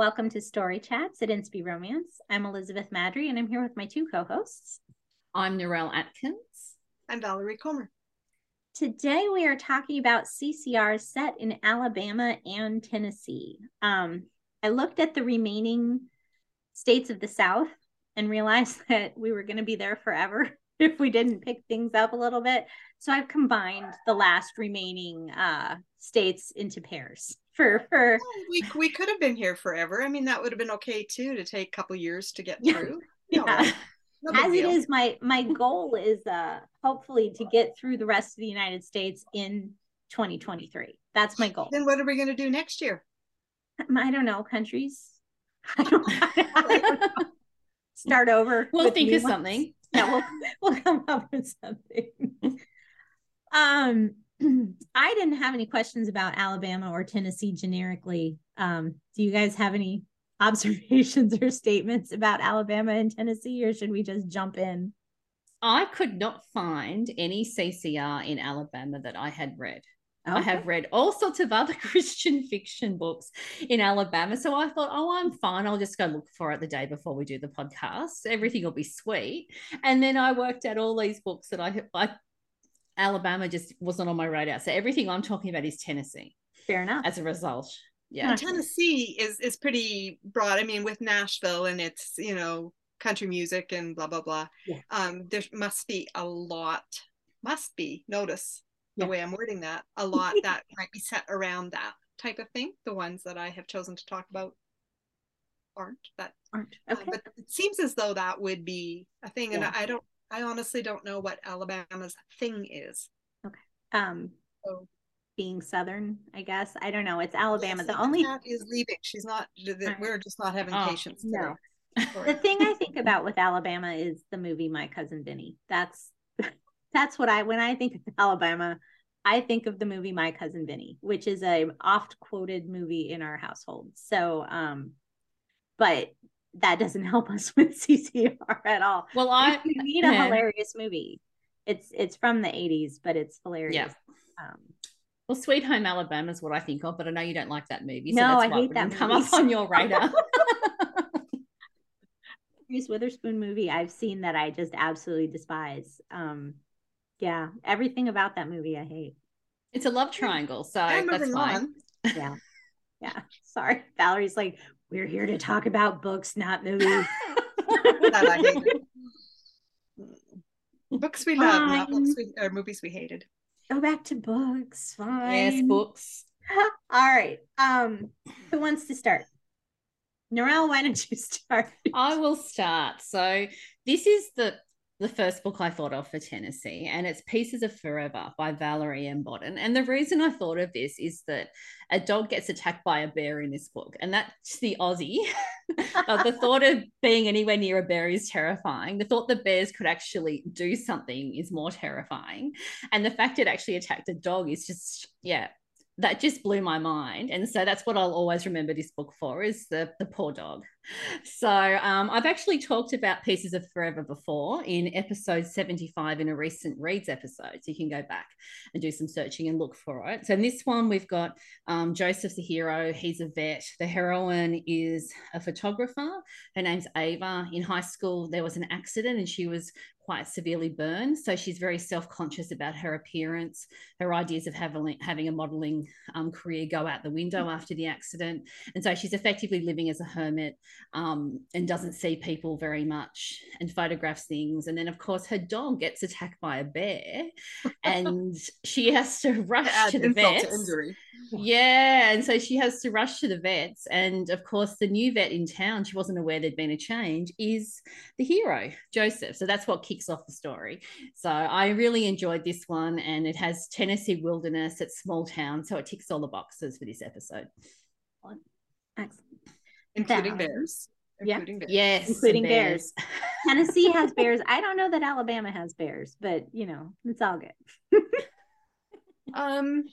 Welcome to Story Chats at Inspy Romance. I'm Elizabeth Maddrey, and I'm here with my two co-hosts. I'm Narelle Atkins. I'm Valerie Comer. Today we are talking about CCRs set in Alabama and Tennessee. Um, I looked at the remaining states of the South and realized that we were going to be there forever if we didn't pick things up a little bit. So I've combined the last remaining uh, states into pairs for for we we could have been here forever. I mean, that would have been okay too to take a couple years to get through. yeah. No As deal. it is, my my goal is uh hopefully to get through the rest of the United States in 2023. That's my goal. Then what are we going to do next year? I don't know. Countries. I don't, I don't know. Start over. We'll think of ones. something. Yeah, we'll we'll come up with something. Um, I didn't have any questions about Alabama or Tennessee generically. Um, do you guys have any observations or statements about Alabama and Tennessee, or should we just jump in? I could not find any CCR in Alabama that I had read. Okay. I have read all sorts of other Christian fiction books in Alabama. So I thought, oh, I'm fine. I'll just go look for it the day before we do the podcast. Everything will be sweet. And then I worked out all these books that I, I Alabama just wasn't on my radar. So everything I'm talking about is Tennessee. Fair enough. As a result. Yeah. And Tennessee is is pretty broad. I mean, with Nashville and it's, you know, country music and blah blah blah. Yeah. Um, there must be a lot, must be, notice the yeah. way I'm wording that, a lot that might be set around that type of thing. The ones that I have chosen to talk about aren't that aren't okay. Uh, but it seems as though that would be a thing. And I don't I honestly don't know what Alabama's thing is. Okay. Um so, being southern, I guess. I don't know. It's Alabama. Yes, the only cat is leaving. She's not we're just not having oh, patience. No. the thing I think about with Alabama is the movie My Cousin Vinny. That's that's what I when I think of Alabama, I think of the movie My Cousin Vinny, which is a oft quoted movie in our household. So um but that doesn't help us with CCR at all. Well, I we need a hilarious movie. It's it's from the 80s, but it's hilarious. Yeah. Um, well, Sweet Home Alabama is what I think of, but I know you don't like that movie. So no, I hate that. Come up on your radar. Reese Witherspoon movie I've seen that I just absolutely despise. Um, yeah, everything about that movie I hate. It's a love triangle, so that's fine. Yeah, yeah. Sorry, Valerie's like, we're here to talk about books, not movies. books we love, not books we, or movies we hated. Go back to books. Fine. Yes, books. All right. Um, who wants to start? Narelle, why don't you start? I will start. So this is the the first book I thought of for Tennessee, and it's Pieces of Forever by Valerie M. Bodden. And the reason I thought of this is that a dog gets attacked by a bear in this book, and that's the Aussie. uh, the thought of being anywhere near a bear is terrifying. The thought that bears could actually do something is more terrifying. And the fact it actually attacked a dog is just, yeah, that just blew my mind. And so that's what i'll always remember this book for is the the poor dog. So um, i've actually talked about pieces of forever before in episode 75 in a recent reads episode. So you can go back and do some searching and look for it. So in this one we've got um, joseph's the hero he's a vet. The heroine is a photographer. Her name's ava. In high school there was an accident and she was quite severely burned. So she's very self conscious about her appearance. Her ideas of having, having a modeling um, career go out the window after the accident. And so she's effectively living as a hermit um, and doesn't see people very much and photographs things. And then, of course, her dog gets attacked by a bear and she has to rush to the vet. Yeah. And so she has to rush to the vets. And of course, the new vet in town, she wasn't aware there'd been a change, is the hero, Joseph. So that's what kicks kicks off the story. So I really enjoyed this one, and it has Tennessee wilderness, it's small town, so it ticks all the boxes for this episode. Excellent. Including bears. Including yeah. bears. Yes. Including bears. bears. Tennessee has bears. I don't know that Alabama has bears, but you know, it's all good. um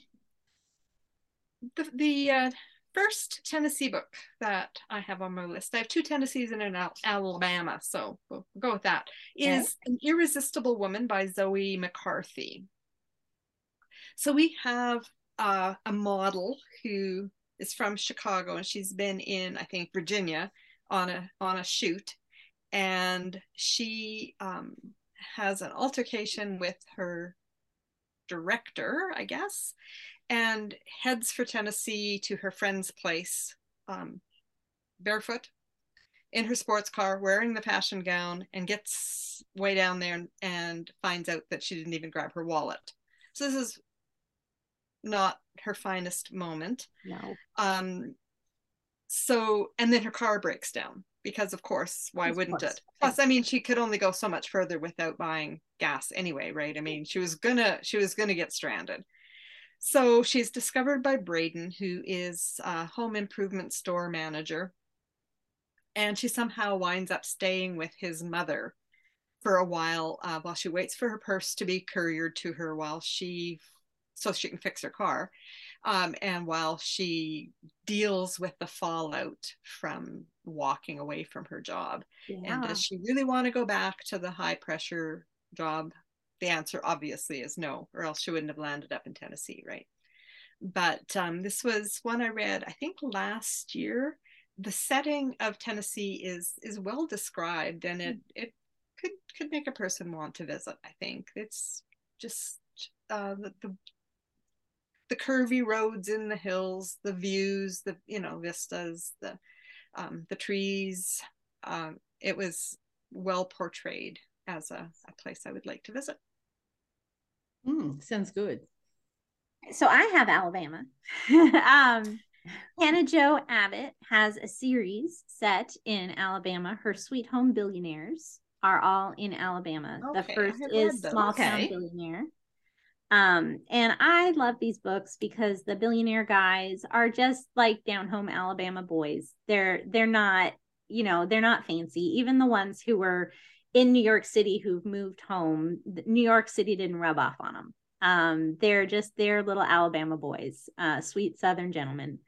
the the uh first Tennessee book that I have on my list, I have two Tennessees and an Al- Alabama, so we'll go with that. Is An Irresistible Woman by Zoe McCarthy. So we have uh, a model who is from Chicago and she's been in, I think, Virginia on a on a shoot, and she um, has an altercation with her director, I guess, and heads for Tennessee to her friend's place, um, barefoot in her sports car, wearing the fashion gown, and gets way down there and, and finds out that she didn't even grab her wallet. So this is not her finest moment. No. Um, so and then her car breaks down because of course why of wouldn't course. it plus i mean she could only go so much further without buying gas anyway right i mean she was gonna she was gonna get stranded so she's discovered by braden who is a home improvement store manager. And she somehow winds up staying with his mother for a while uh, while she waits for her purse to be couriered to her while she so she can fix her car um, and while she deals with the fallout from walking away from her job. Yeah. and does she really want to go back to the high pressure job the answer obviously is no or else she wouldn't have landed up in tennessee right but um, this was one i read i think last year the setting of tennessee is is well described and it it could could make a person want to visit i think it's just uh, the, the the curvy roads in the hills, the views, the you know vistas, the um, the trees. Um, it was well portrayed as a, a place I would like to visit. Mm, sounds good. So I have Alabama. um, Hannah Jo Abbott has a series set in Alabama. Her Sweet Home Billionaires are all in Alabama. Okay, the first is Small Town okay. Billionaire. Um, and I love these books because the billionaire guys are just like down home Alabama boys. They're they're not, you know, they're not fancy. Even the ones who were in New York City who've moved home, New York City didn't rub off on them. Um, they're just they're little Alabama boys, uh, sweet Southern gentlemen.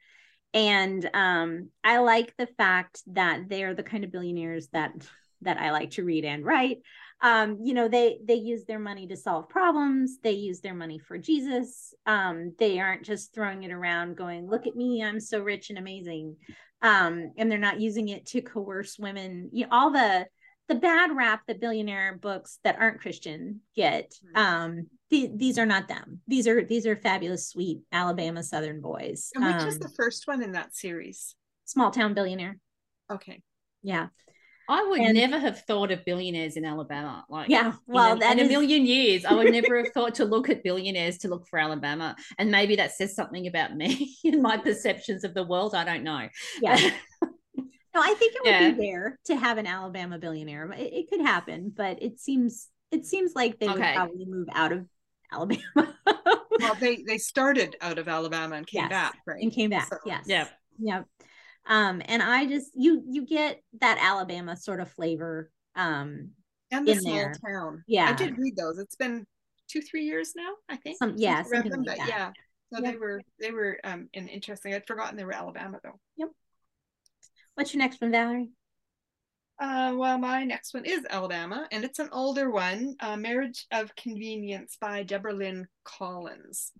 And um, I like the fact that they're the kind of billionaires that that I like to read and write. Um, you know they they use their money to solve problems. They use their money for jesus. Um, they aren't just throwing it around going look at me i'm so rich and amazing. Um, and they're not using it to coerce women. You know all the the bad rap that billionaire books that aren't christian get um, the, these are not them these are these are fabulous sweet alabama southern boys and which is um, the first one in that series small town billionaire okay yeah I would and, never have thought of billionaires in Alabama. Like, yeah, well, in, a, in is... a million years, I would never have thought to look at billionaires to look for Alabama. And maybe that says something about me and my perceptions of the world. I don't know. Yeah. no, I think it would yeah. be there to have an Alabama billionaire. It, it, could happen, but it seems it seems like they okay. would probably move out of Alabama. well, they they started out of Alabama and came yes. back, right? And came back. So, yes. Yeah. Yep um and i just you you get that alabama sort of flavor um and the small there. town yeah i did read those it's been two three years now i think Some, yeah them, like but yeah so yep. they were they were um and interesting i'd forgotten they were alabama though yep what's your next one valerie uh, well, my next one is Alabama, and it's an older one, uh, Marriage of Convenience by Deborah Lynn Collins.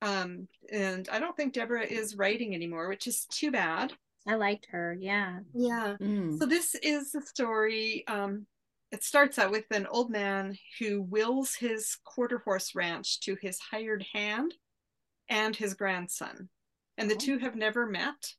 Um, and I don't think Deborah is writing anymore, which is too bad. I liked her. Yeah. Yeah. Mm. So this is the story. Um, it starts out with an old man who wills his quarter horse ranch to his hired hand and his grandson. And the oh. two have never met,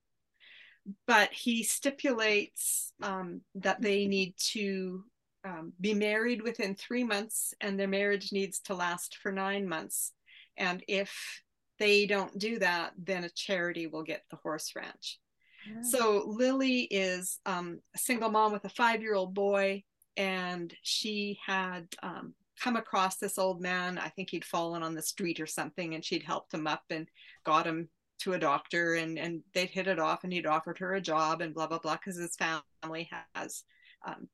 but he stipulates um, that they need to um, be married within three months and their marriage needs to last for nine months. And if they don't do that, then a charity will get the horse ranch. Yeah. So Lily is um, a single mom with a five year old boy, and she had um, come across this old man. I think he'd fallen on the street or something, and she'd helped him up and got him to a doctor, and and they'd hit it off, and he'd offered her a job, and blah blah blah, because his family has um,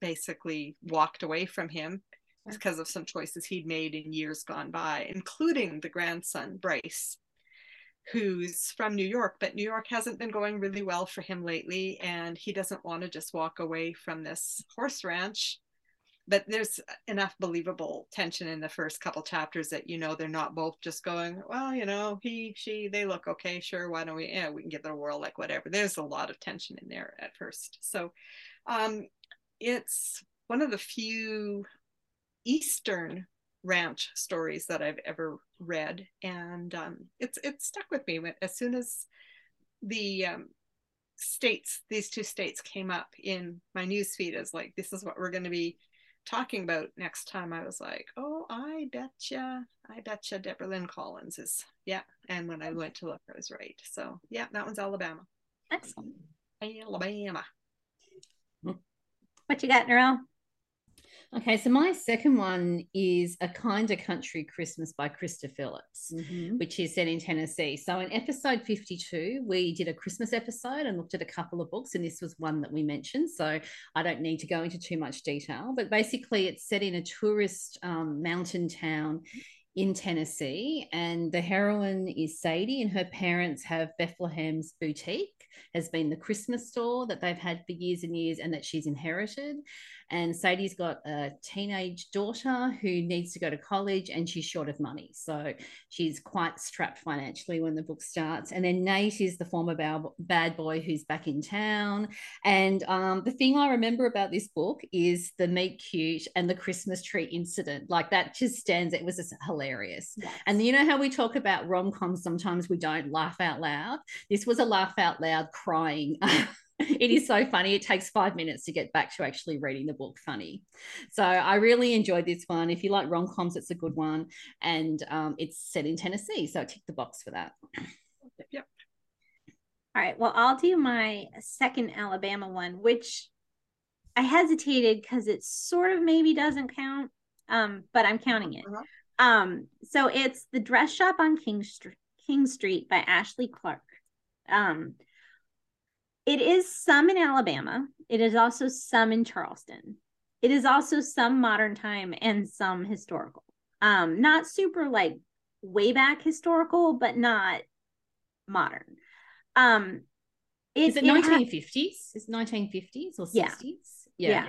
basically walked away from him because of some choices he'd made in years gone by, including the grandson, Bryce, who's from New York, but New York hasn't been going really well for him lately, and he doesn't want to just walk away from this horse ranch but there's enough believable tension in the first couple chapters that you know they're not both just going well you know he she they look okay sure why don't we yeah we can get the world like whatever. There's a lot of tension in there at first. So um it's one of the few eastern ranch stories that i've ever read and um it's it stuck with me as soon as the um states these two states came up in my newsfeed as like this is what we're going to be talking about next time, I was like, oh, I betcha, I betcha Deborah Lynn Collins is, yeah. And when I went to look, I was right. So, yeah, that one's Alabama. Excellent. Alabama. What you got, Narelle? Okay, so my second one is A Kinder Country Christmas by Krista Phillips, mm-hmm. which is set in Tennessee. So in episode 52, we did a Christmas episode and looked at a couple of books, and this was one that we mentioned. So I don't need to go into too much detail, but basically it's set in a tourist um, mountain town in Tennessee, and the heroine is Sadie, and her parents have Bethlehem's boutique, has been the Christmas store that they've had for years and years, and that she's inherited. And Sadie's got a teenage daughter who needs to go to college and she's short of money. So she's quite strapped financially when the book starts. And then Nate is the former bad boy who's back in town. And um, the thing I remember about this book is the meet cute and the Christmas tree incident. Like that just stands, it was just hilarious. Yes. And you know how we talk about rom coms, sometimes we don't laugh out loud. This was a laugh out loud crying. it is so funny. It takes five minutes to get back to actually reading the book funny. So I really enjoyed this one. If you like rom coms, it's a good one. And um, it's set in Tennessee. So I tick the box for that. Yep. All right. Well, I'll do my second Alabama one, which I hesitated because it sort of maybe doesn't count, um, but I'm counting it. Uh-huh. Um, so it's The Dress Shop on King, St- King Street by Ashley Clark. Um, it is some in Alabama. It is also some in Charleston. It is also some modern time and some historical. Um, not super like way back historical, but not modern. Um, it, is it nineteen fifties? Is nineteen fifties or sixties? Yeah. yeah.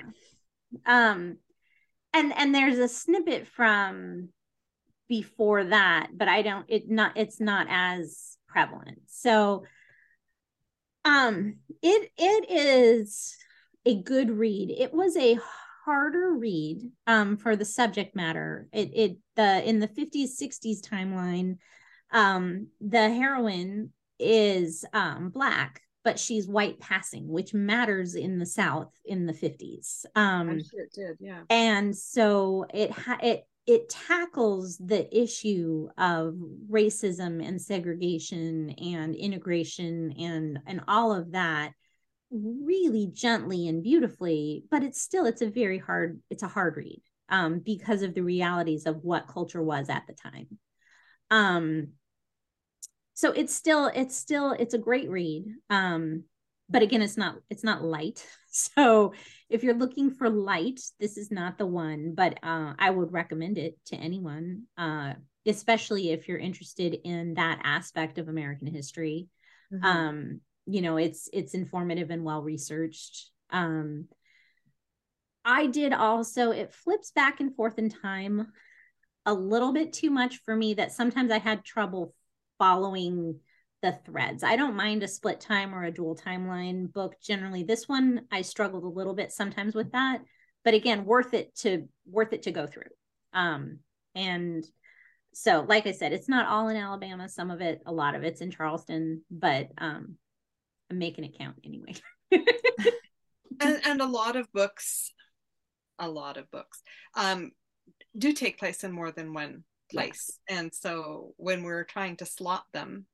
yeah. Um, and and there's a snippet from before that, but I don't. It not. It's not as prevalent. So um, it it is a good read. It was a harder read um for the subject matter. It it the in the 50s 60s timeline um the heroine is um black but she's white passing which matters in the south in the 50s um sure it did yeah and so it ha- it it tackles the issue of racism and segregation and integration and and all of that really gently and beautifully but it's still it's a very hard it's a hard read um, because of the realities of what culture was at the time. Um so it's still it's still it's a great read um but again it's not it's not light. So if you're looking for light this is not the one but uh, i would recommend it to anyone uh, especially if you're interested in that aspect of american history mm-hmm. um, you know it's it's informative and well researched um, i did also it flips back and forth in time a little bit too much for me that sometimes i had trouble following the threads. I don't mind a split time or a dual timeline book. Generally, this one I struggled a little bit sometimes with that, but again, worth it to worth it to go through. Um, and so, like I said, it's not all in Alabama. Some of it, a lot of it's in Charleston, but um, I'm making it count anyway. and, and a lot of books, a lot of books, um, do take place in more than one place. Yeah. And so when we're trying to slot them,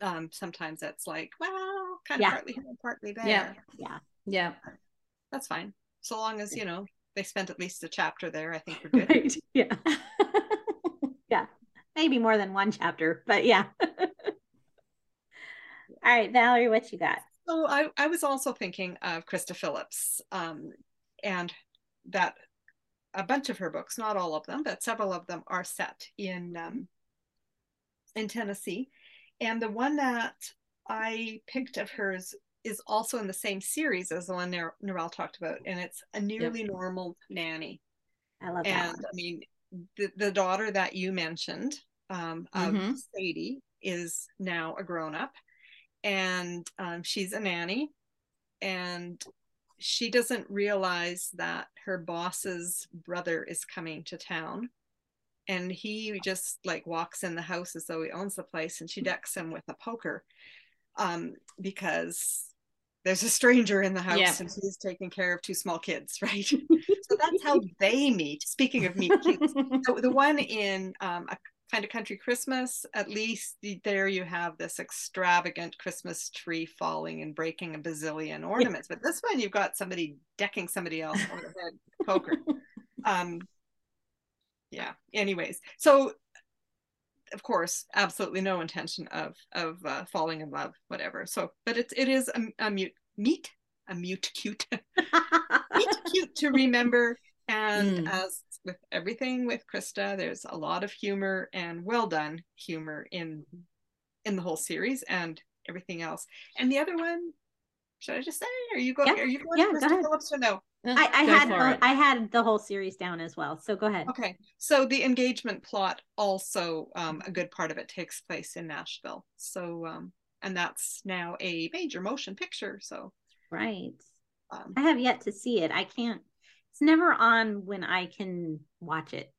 um, sometimes it's like, well, kind of yeah. partly here, partly there. Yeah. Yeah. Yeah. That's fine. So long as, you know, they spent at least a chapter there, I think we're good. Right. Yeah. yeah. Maybe more than one chapter, but yeah. All right, Valerie, what you got? So I, I was also thinking of Krista Phillips um, and that a bunch of her books, not all of them, but several of them are set in um, in Tennessee. And the one that I picked of hers is also in the same series as the one Narelle talked about, and it's a nearly yep. normal nanny. I love and, that. And I mean, the, the daughter that you mentioned um, of mm-hmm. Sadie is now a grown up, and um, she's a nanny, and she doesn't realize that her boss's brother is coming to town and he just like walks in the house as though he owns the place and she decks him with a poker um, because there's a stranger in the house yeah. and he's taking care of two small kids, right? so that's how they meet. Speaking of meet so the one in um, a kind of country Christmas, at least there you have this extravagant Christmas tree falling and breaking a bazillion ornaments. But this one, you've got somebody decking somebody else over the head, poker. Um, yeah. Anyways, so of course, absolutely no intention of of uh, falling in love, whatever. So, but it's it is a, a mute meet a mute cute meet cute to remember. And mm. as with everything with Krista, there's a lot of humor and well done humor in in the whole series and everything else. And the other one, should I just say? Are you going? Yeah. Are you going yeah, to Krista Phillips or no? I, I had the, I had the whole series down as well. So go ahead. Okay. So the engagement plot also um, a good part of it takes place in Nashville. So um, and that's now a major motion picture. So right. Um, I have yet to see it. I can't. It's never on when I can watch it.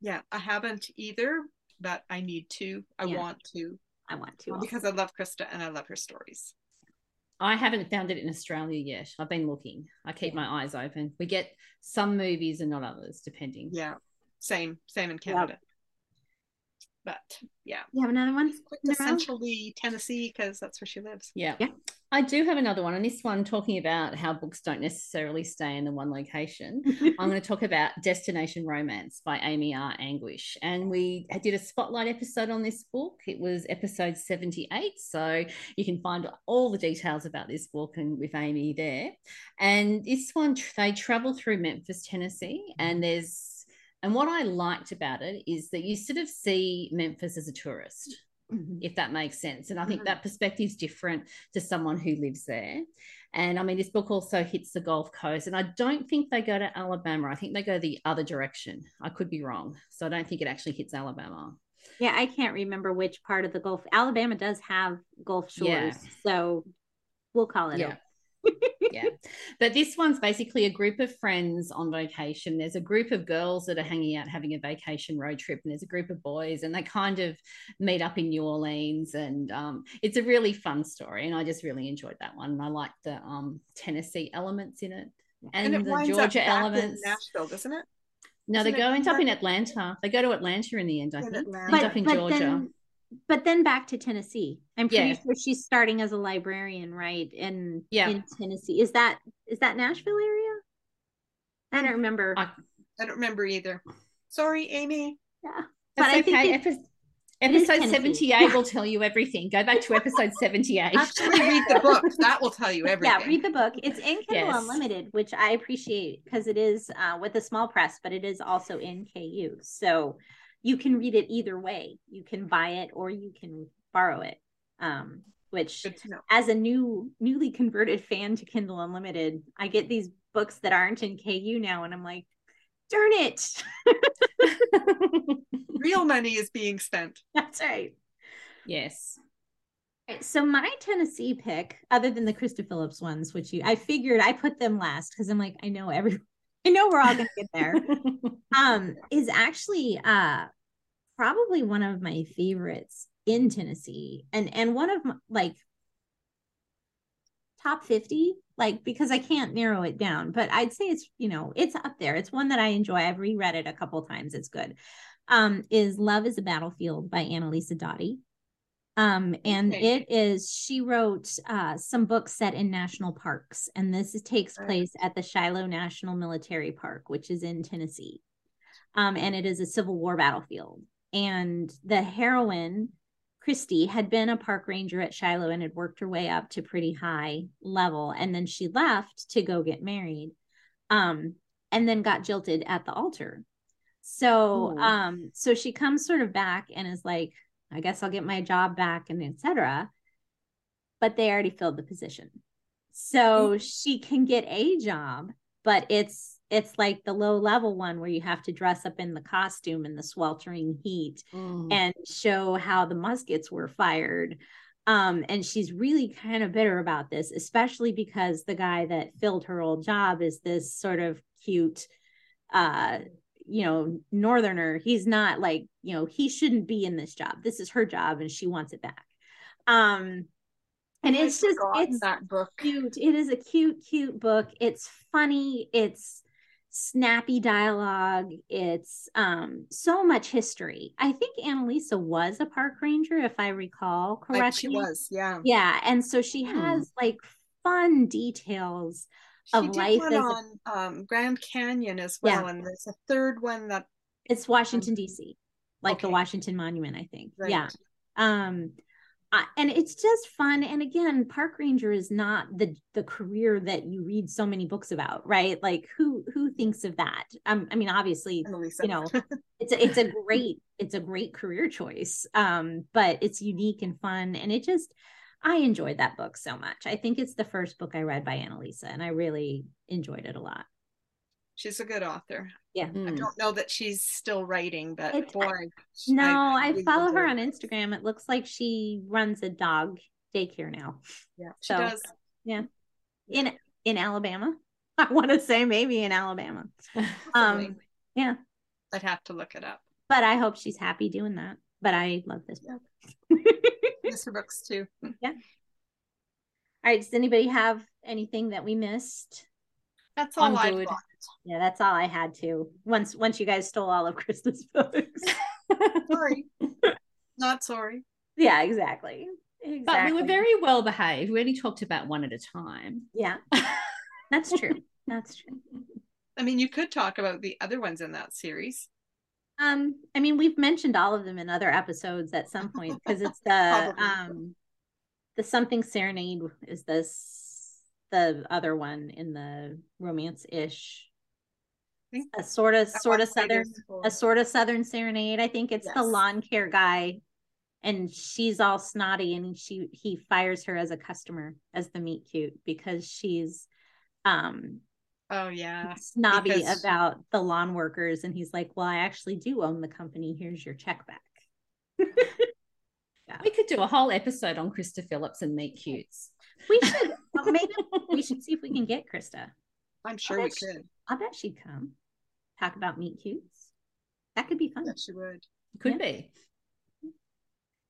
Yeah, I haven't either, but I need to. I yeah. want to. I want to because also. I love Krista and I love her stories. I haven't found it in Australia yet. I've been looking. I keep yeah. my eyes open. We get some movies and not others, depending. Yeah, same, same in Canada. Yep. But yeah, you have another one. Essentially Tennessee because that's where she lives. Yeah. yeah, I do have another one, and this one talking about how books don't necessarily stay in the one location. I'm going to talk about Destination Romance by Amy R. Anguish. And we did a spotlight episode on this book. It was episode 78. So you can find all the details about this book and with Amy there. And this one, they travel through Memphis, Tennessee, and there's and what I liked about it is that you sort of see Memphis as a tourist mm-hmm. if that makes sense. And I think mm-hmm. that perspective is different to someone who lives there. And I mean, this book also hits the Gulf Coast, and I don't think they go to Alabama. I think they go the other direction. I could be wrong. So I don't think it actually hits Alabama. Yeah, I can't remember which part of the Gulf. Alabama does have Gulf shores. Yeah. So we'll call it yeah yeah. But this one's basically a group of friends on vacation. There's a group of girls that are hanging out having a vacation road trip, and there's a group of boys, and they kind of meet up in New Orleans. And um, it's a really fun story. And I just really enjoyed that one. And I like the um, Tennessee elements in it and, and it the Georgia elements. Nashville, doesn't it? No, Isn't they go end up in Atlanta. They go to Atlanta in the end, I think. End up in Georgia. Then, but then back to Tennessee. I'm pretty yeah. sure she's starting as a librarian, right? In yeah. in Tennessee. Is that is that Nashville area? I don't remember. I, don't remember either. Sorry, Amy. Yeah. But That's I okay. Think it, episode 78 will tell you everything. Go back to episode 78. Actually, read the book. That will tell you everything. Yeah, read the book. It's in Kindle yes. Unlimited, which I appreciate because it is uh, with a small press, but it is also in KU. So you can read it either way. You can buy it or you can borrow it. Um, which as a new newly converted fan to Kindle Unlimited, I get these books that aren't in KU now and I'm like, darn it. Real money is being spent. That's right. Yes. So my Tennessee pick, other than the Krista Phillips ones, which you I figured I put them last because I'm like, I know every I know we're all gonna get there. um, is actually uh probably one of my favorites in Tennessee and and one of my like top 50 like because I can't narrow it down but I'd say it's you know it's up there. It's one that I enjoy. I've reread it a couple times. It's good. Um is Love is a Battlefield by Annalisa Daughety um and okay. it is she wrote uh some books set in national parks and this is, takes place at the Shiloh National Military Park which is in Tennessee. Um and it is a Civil War battlefield. And the heroine Christy had been a park ranger at Shiloh and had worked her way up to pretty high level. And then she left to go get married um and then got jilted at the altar. So Ooh. um so she comes sort of back and is like I guess I'll get my job back and etc but they already filled the position So she can get a job, but it's it's like the low level one where you have to dress up in the costume in the sweltering heat mm. and show how the muskets were fired. Um, and she's really kind of bitter about this, especially because the guy that filled her old job is this sort of cute, uh, you know, northerner. He's not like, you know, he shouldn't be in this job. This is her job and she wants it back. Um, and it's just it's that book cute it is a cute cute book it's funny it's snappy dialogue it's um so much history i think annalisa was a park ranger if i recall correctly she was yeah yeah and so she hmm. has like fun details she of life one on a, um, grand canyon as well yeah. and there's a third one that it's washington dc like okay. the washington monument i think right. yeah um and it's just fun and again park ranger is not the the career that you read so many books about right like who who thinks of that um, i mean obviously you know it's a, it's a great it's a great career choice um but it's unique and fun and it just i enjoyed that book so much i think it's the first book i read by annalisa and i really enjoyed it a lot she's a good author. Yeah. I hmm. don't know that she's still writing, but it, boy. no, I, I follow her on Instagram. It looks like she runs a dog daycare now. Yeah, she so, does. Yeah. In in Alabama. I want to say maybe in Alabama. um yeah. I'd have to look it up. But I hope she's happy doing that. But I love this book. Mr. her books too. Mm. Yeah. All right. Does anybody have anything that we missed? That's all I got. Yeah, that's all I had to. Once once you guys stole all of Krista's books. sorry. Not sorry. Yeah, exactly. Exactly. But we were very well behaved. We only talked about one at a time. Yeah. That's true. That's true. I mean, you could talk about the other ones in that series. Um, I mean, we've mentioned all of them in other episodes at some point because it's the um the something serenade is this the other one in the romance ish a sort of sort of southern a sort of southern serenade. I think it's yes. the lawn care guy and she's all snotty and she he fires her as a customer as the meet cute because she's um oh yeah snobby because... about the lawn workers and he's like well i actually do own the company here's your check back yeah. we could do a whole episode on krista phillips and meet cutes we should maybe we should see if we can get Krista. I'm sure we she, could. I bet she'd come talk about meet cutes. That could be fun. She would. Could yeah. be.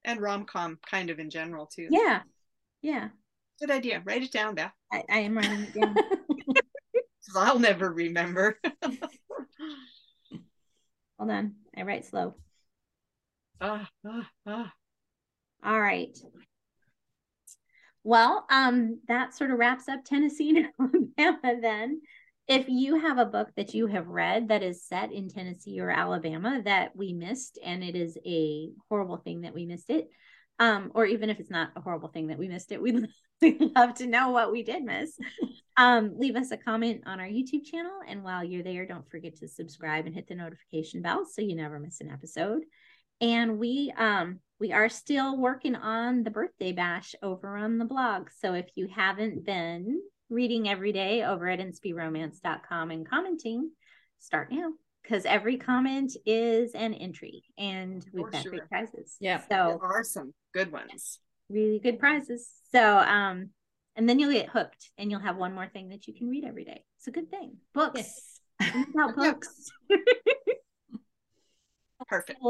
And rom com, kind of in general too. Yeah, yeah. Good idea. Write it down, Beth. I, I am writing it down. I'll never remember. Hold on. I write slow. Ah, ah, ah. All right. Well, um, that sort of wraps up Tennessee and Alabama then. If you have a book that you have read that is set in Tennessee or Alabama that we missed, and it is a horrible thing that we missed it, um, or even if it's not a horrible thing that we missed it, we'd love to know what we did miss. Um, leave us a comment on our YouTube channel. And while you're there, don't forget to subscribe and hit the notification bell so you never miss an episode. And we um we are still working on the birthday bash over on the blog. So if you haven't been reading every day over at inspyromance.com and commenting, start now because every comment is an entry and we've got sure. great prizes. Yeah. So there are some good ones. Really good prizes. So um and then you'll get hooked and you'll have one more thing that you can read every day. It's a good thing. Books. Yes. About books. Perfect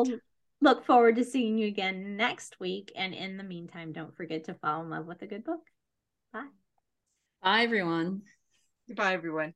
look forward to seeing you again next week. And in the meantime, don't forget to fall in love with a good book. Bye. Bye, everyone. Bye, everyone.